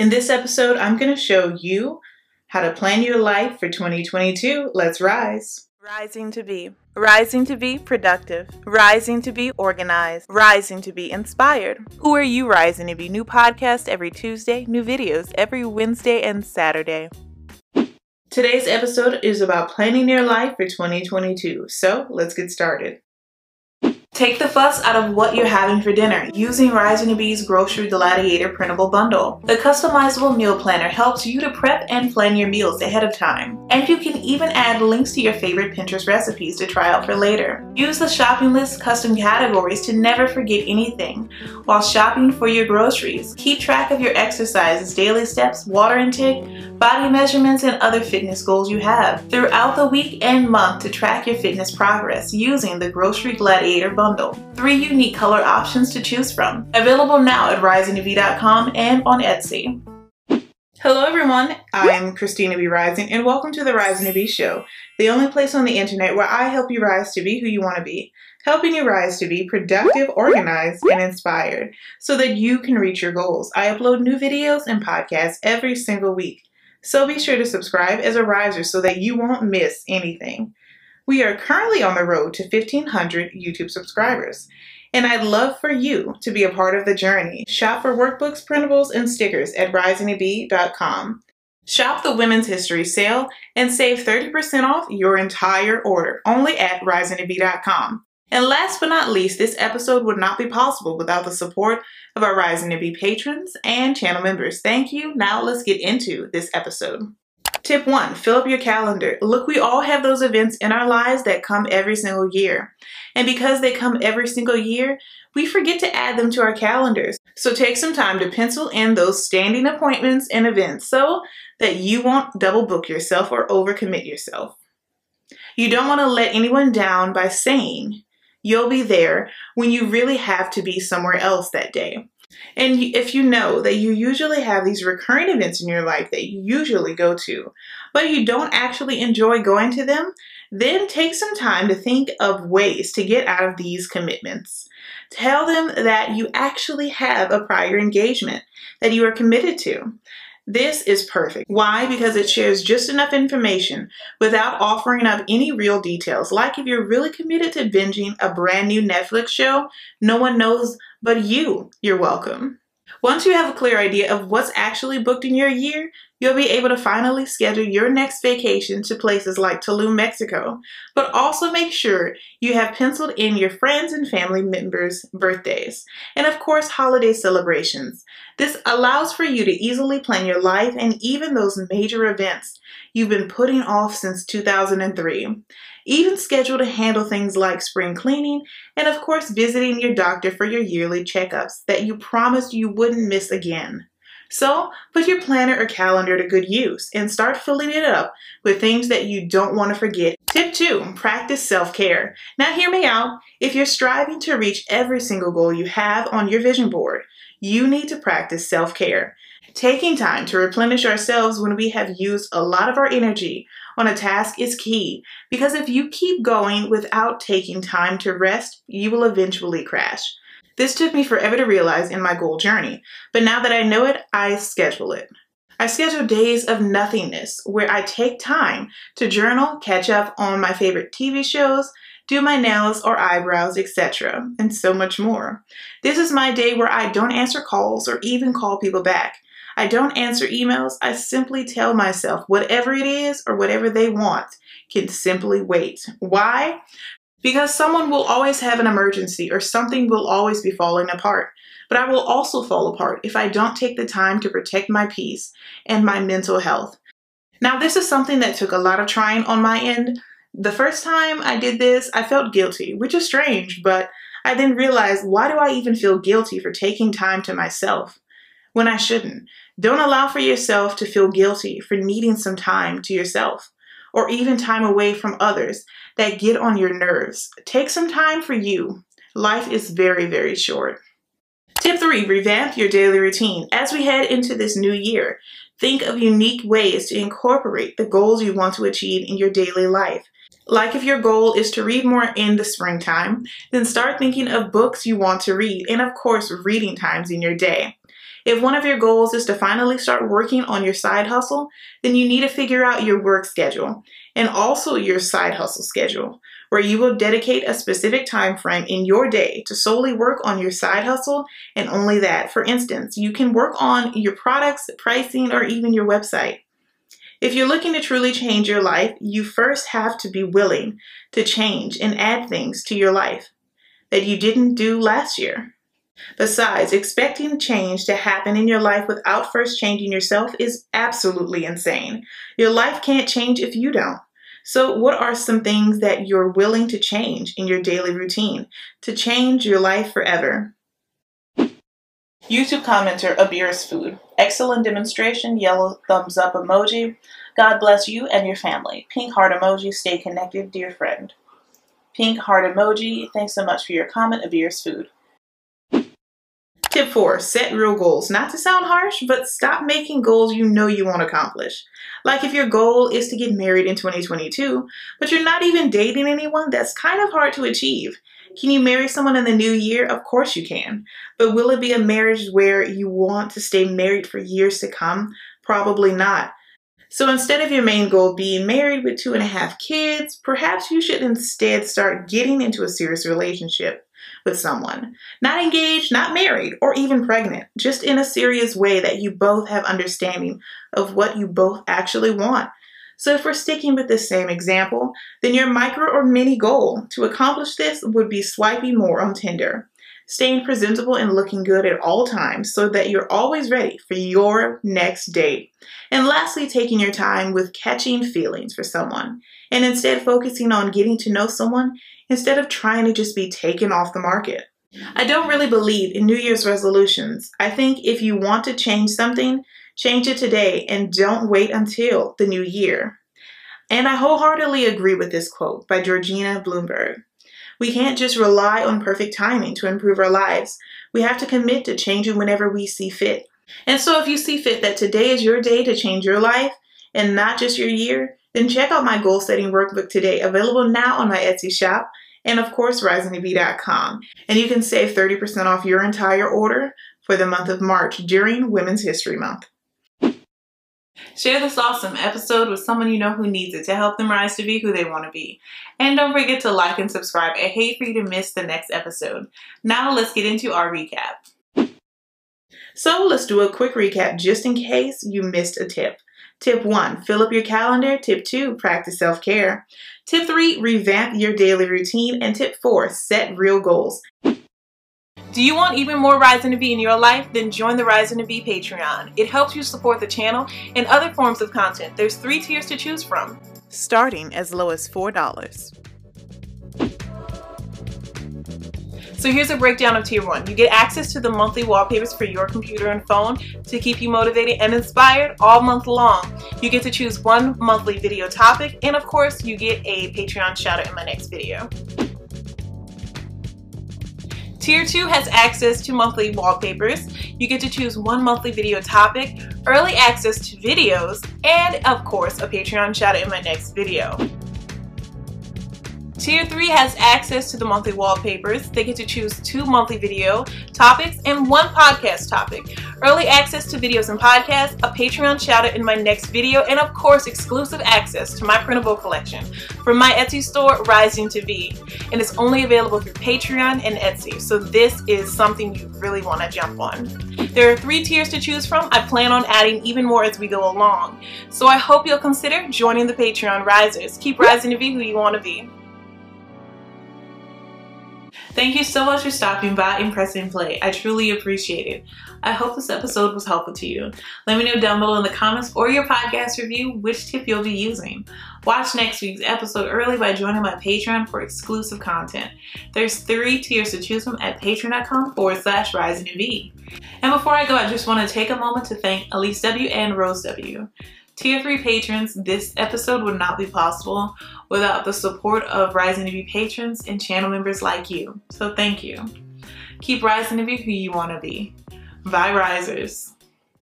In this episode, I'm going to show you how to plan your life for 2022. Let's rise. Rising to be. Rising to be productive. Rising to be organized. Rising to be inspired. Who are you rising to be? New podcast every Tuesday, new videos every Wednesday and Saturday. Today's episode is about planning your life for 2022. So let's get started. Take the fuss out of what you're having for dinner using Rising to Be's Grocery Gladiator printable bundle. The customizable meal planner helps you to prep and plan your meals ahead of time. And you can even add links to your favorite Pinterest recipes to try out for later. Use the shopping list custom categories to never forget anything while shopping for your groceries. Keep track of your exercises, daily steps, water intake, body measurements, and other fitness goals you have throughout the week and month to track your fitness progress using the Grocery Gladiator bundle bundle. Three unique color options to choose from. Available now at risingtobe.com and on Etsy. Hello everyone, I'm Christina B. Rising and welcome to the Rising to Be Show, the only place on the internet where I help you rise to be who you want to be, helping you rise to be productive, organized, and inspired so that you can reach your goals. I upload new videos and podcasts every single week, so be sure to subscribe as a riser so that you won't miss anything. We are currently on the road to 1,500 YouTube subscribers, and I'd love for you to be a part of the journey. Shop for workbooks, printables, and stickers at risingtobe.com. Shop the Women's History sale and save 30% off your entire order only at risingtobe.com. And last but not least, this episode would not be possible without the support of our Rising to Be patrons and channel members. Thank you. Now let's get into this episode. Tip one, fill up your calendar. Look, we all have those events in our lives that come every single year. And because they come every single year, we forget to add them to our calendars. So take some time to pencil in those standing appointments and events so that you won't double book yourself or overcommit yourself. You don't want to let anyone down by saying you'll be there when you really have to be somewhere else that day. And if you know that you usually have these recurring events in your life that you usually go to, but you don't actually enjoy going to them, then take some time to think of ways to get out of these commitments. Tell them that you actually have a prior engagement that you are committed to. This is perfect. Why? Because it shares just enough information without offering up any real details. Like if you're really committed to binging a brand new Netflix show, no one knows but you, you're welcome. Once you have a clear idea of what's actually booked in your year, you'll be able to finally schedule your next vacation to places like Tulum, Mexico. But also make sure you have penciled in your friends and family members' birthdays, and of course, holiday celebrations. This allows for you to easily plan your life and even those major events you've been putting off since 2003 even schedule to handle things like spring cleaning, and of course, visiting your doctor for your yearly checkups that you promised you wouldn't miss again. So, put your planner or calendar to good use and start filling it up with things that you don't want to forget. Tip 2 Practice self care. Now, hear me out. If you're striving to reach every single goal you have on your vision board, you need to practice self care. Taking time to replenish ourselves when we have used a lot of our energy on a task is key because if you keep going without taking time to rest, you will eventually crash. This took me forever to realize in my goal journey, but now that I know it, I schedule it. I schedule days of nothingness where I take time to journal, catch up on my favorite TV shows, do my nails or eyebrows, etc., and so much more. This is my day where I don't answer calls or even call people back. I don't answer emails. I simply tell myself whatever it is or whatever they want can simply wait. Why? Because someone will always have an emergency or something will always be falling apart. But I will also fall apart if I don't take the time to protect my peace and my mental health. Now, this is something that took a lot of trying on my end. The first time I did this, I felt guilty, which is strange, but I then realized why do I even feel guilty for taking time to myself when I shouldn't? Don't allow for yourself to feel guilty for needing some time to yourself or even time away from others that get on your nerves. Take some time for you. Life is very, very short. Tip three, revamp your daily routine. As we head into this new year, think of unique ways to incorporate the goals you want to achieve in your daily life. Like if your goal is to read more in the springtime, then start thinking of books you want to read and of course reading times in your day. If one of your goals is to finally start working on your side hustle, then you need to figure out your work schedule and also your side hustle schedule, where you will dedicate a specific time frame in your day to solely work on your side hustle and only that. For instance, you can work on your products, pricing, or even your website. If you're looking to truly change your life, you first have to be willing to change and add things to your life that you didn't do last year. Besides, expecting change to happen in your life without first changing yourself is absolutely insane. Your life can't change if you don't. So, what are some things that you're willing to change in your daily routine to change your life forever? YouTube commenter Abir's Food. Excellent demonstration, yellow thumbs up emoji. God bless you and your family. Pink heart emoji, stay connected, dear friend. Pink heart emoji, thanks so much for your comment, Abir's Food. Tip four, set real goals. Not to sound harsh, but stop making goals you know you won't accomplish. Like if your goal is to get married in 2022, but you're not even dating anyone, that's kind of hard to achieve. Can you marry someone in the new year? Of course you can. But will it be a marriage where you want to stay married for years to come? Probably not. So instead of your main goal being married with two and a half kids, perhaps you should instead start getting into a serious relationship with someone. Not engaged, not married, or even pregnant, just in a serious way that you both have understanding of what you both actually want. So if we're sticking with the same example, then your micro or mini goal to accomplish this would be swiping more on Tinder. Staying presentable and looking good at all times so that you're always ready for your next date. And lastly, taking your time with catching feelings for someone and instead focusing on getting to know someone instead of trying to just be taken off the market. I don't really believe in New Year's resolutions. I think if you want to change something, change it today and don't wait until the new year. And I wholeheartedly agree with this quote by Georgina Bloomberg. We can't just rely on perfect timing to improve our lives. We have to commit to changing whenever we see fit. And so if you see fit that today is your day to change your life and not just your year, then check out my goal setting workbook today, available now on my Etsy shop and of course risingtobe.com. And you can save 30% off your entire order for the month of March during Women's History Month. Share this awesome episode with someone you know who needs it to help them rise to be who they want to be. And don't forget to like and subscribe. I hate for you to miss the next episode. Now let's get into our recap. So let's do a quick recap just in case you missed a tip. Tip one, fill up your calendar. Tip two, practice self care. Tip three, revamp your daily routine. And tip four, set real goals. Do you want even more Rising to Be in your life? Then join the Rising to Be Patreon. It helps you support the channel and other forms of content. There's three tiers to choose from, starting as low as $4. So here's a breakdown of tier one. You get access to the monthly wallpapers for your computer and phone to keep you motivated and inspired all month long. You get to choose one monthly video topic, and of course, you get a Patreon shout out in my next video. Tier 2 has access to monthly wallpapers. You get to choose one monthly video topic, early access to videos, and of course a Patreon shout out in my next video. Tier 3 has access to the monthly wallpapers. They get to choose two monthly video topics and one podcast topic. Early access to videos and podcasts, a Patreon shout out in my next video, and of course, exclusive access to my printable collection from my Etsy store, Rising to Be. And it's only available through Patreon and Etsy, so this is something you really want to jump on. There are three tiers to choose from. I plan on adding even more as we go along. So I hope you'll consider joining the Patreon Risers. Keep rising to be who you want to be. Thank you so much for stopping by and pressing play. I truly appreciate it. I hope this episode was helpful to you. Let me know down below in the comments or your podcast review which tip you'll be using. Watch next week's episode early by joining my Patreon for exclusive content. There's three tiers to choose from at patreon.com forward slash rising. And before I go, I just want to take a moment to thank Elise W. and Rose W. Tier 3 patrons, this episode would not be possible without the support of Rising to Be patrons and channel members like you. So thank you. Keep rising to be who you want to be. Bye, risers.